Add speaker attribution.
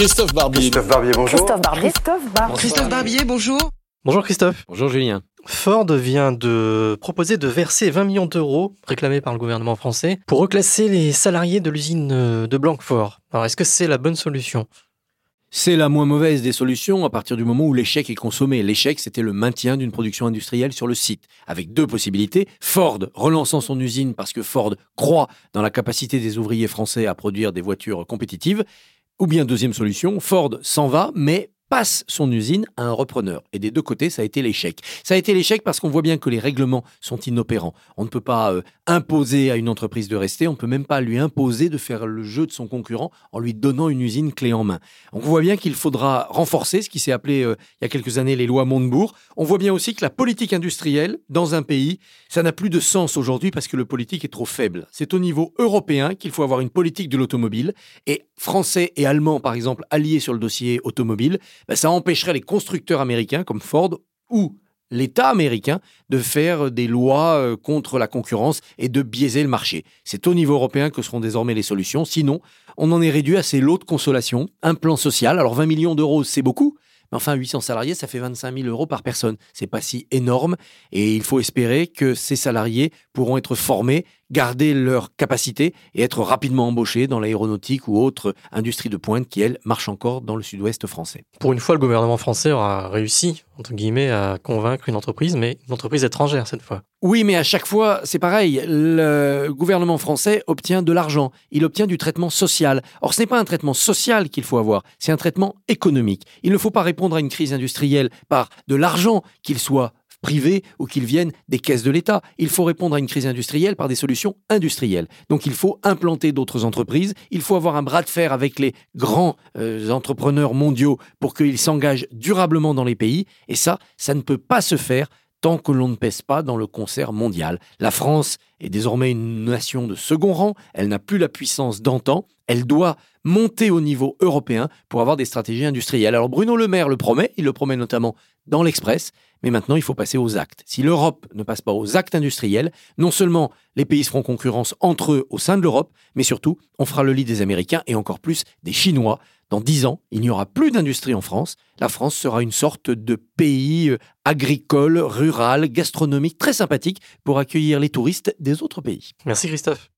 Speaker 1: Christophe Barbier.
Speaker 2: Christophe Barbier, bonjour.
Speaker 3: Christophe Barbier. Christophe Barbier.
Speaker 4: Christophe Barbier, bonjour.
Speaker 5: Bonjour Christophe.
Speaker 6: Bonjour Julien.
Speaker 5: Ford vient de proposer de verser 20 millions d'euros réclamés par le gouvernement français pour reclasser les salariés de l'usine de Blanquefort. Alors est-ce que c'est la bonne solution?
Speaker 6: C'est la moins mauvaise des solutions à partir du moment où l'échec est consommé. L'échec, c'était le maintien d'une production industrielle sur le site, avec deux possibilités. Ford relançant son usine parce que Ford croit dans la capacité des ouvriers français à produire des voitures compétitives. Ou bien deuxième solution, Ford s'en va, mais passe son usine à un repreneur. Et des deux côtés, ça a été l'échec. Ça a été l'échec parce qu'on voit bien que les règlements sont inopérants. On ne peut pas euh, imposer à une entreprise de rester, on ne peut même pas lui imposer de faire le jeu de son concurrent en lui donnant une usine clé en main. On voit bien qu'il faudra renforcer ce qui s'est appelé euh, il y a quelques années les lois Montebourg. On voit bien aussi que la politique industrielle dans un pays, ça n'a plus de sens aujourd'hui parce que le politique est trop faible. C'est au niveau européen qu'il faut avoir une politique de l'automobile et français et allemands par exemple alliés sur le dossier automobile ben, ça empêcherait les constructeurs américains comme Ford ou l'État américain de faire des lois euh, contre la concurrence et de biaiser le marché. C'est au niveau européen que seront désormais les solutions. Sinon, on en est réduit à ces lots de consolation, un plan social. Alors 20 millions d'euros, c'est beaucoup, mais enfin, 800 salariés, ça fait 25 000 euros par personne. C'est pas si énorme. Et il faut espérer que ces salariés pourront être formés, garder leur capacité et être rapidement embauchés dans l'aéronautique ou autre industrie de pointe qui, elle, marche encore dans le sud-ouest français.
Speaker 5: Pour une fois, le gouvernement français aura réussi, entre guillemets, à convaincre une entreprise, mais une entreprise étrangère cette fois.
Speaker 6: Oui, mais à chaque fois, c'est pareil. Le gouvernement français obtient de l'argent. Il obtient du traitement social. Or, ce n'est pas un traitement social qu'il faut avoir, c'est un traitement économique. Il ne faut pas répondre à une crise industrielle par de l'argent, qu'il soit privé ou qu'il vienne des caisses de l'État. Il faut répondre à une crise industrielle par des solutions industrielles. Donc il faut implanter d'autres entreprises, il faut avoir un bras de fer avec les grands euh, entrepreneurs mondiaux pour qu'ils s'engagent durablement dans les pays. Et ça, ça ne peut pas se faire tant que l'on ne pèse pas dans le concert mondial. La France est désormais une nation de second rang, elle n'a plus la puissance d'antan, elle doit monter au niveau européen pour avoir des stratégies industrielles. Alors Bruno Le Maire le promet, il le promet notamment dans l'Express, mais maintenant il faut passer aux actes. Si l'Europe ne passe pas aux actes industriels, non seulement les pays se feront concurrence entre eux au sein de l'Europe, mais surtout on fera le lit des Américains et encore plus des Chinois. Dans dix ans, il n'y aura plus d'industrie en France. La France sera une sorte de pays euh, agricole, rural, gastronomique très sympathique pour accueillir les touristes des autres pays.
Speaker 5: Merci Christophe.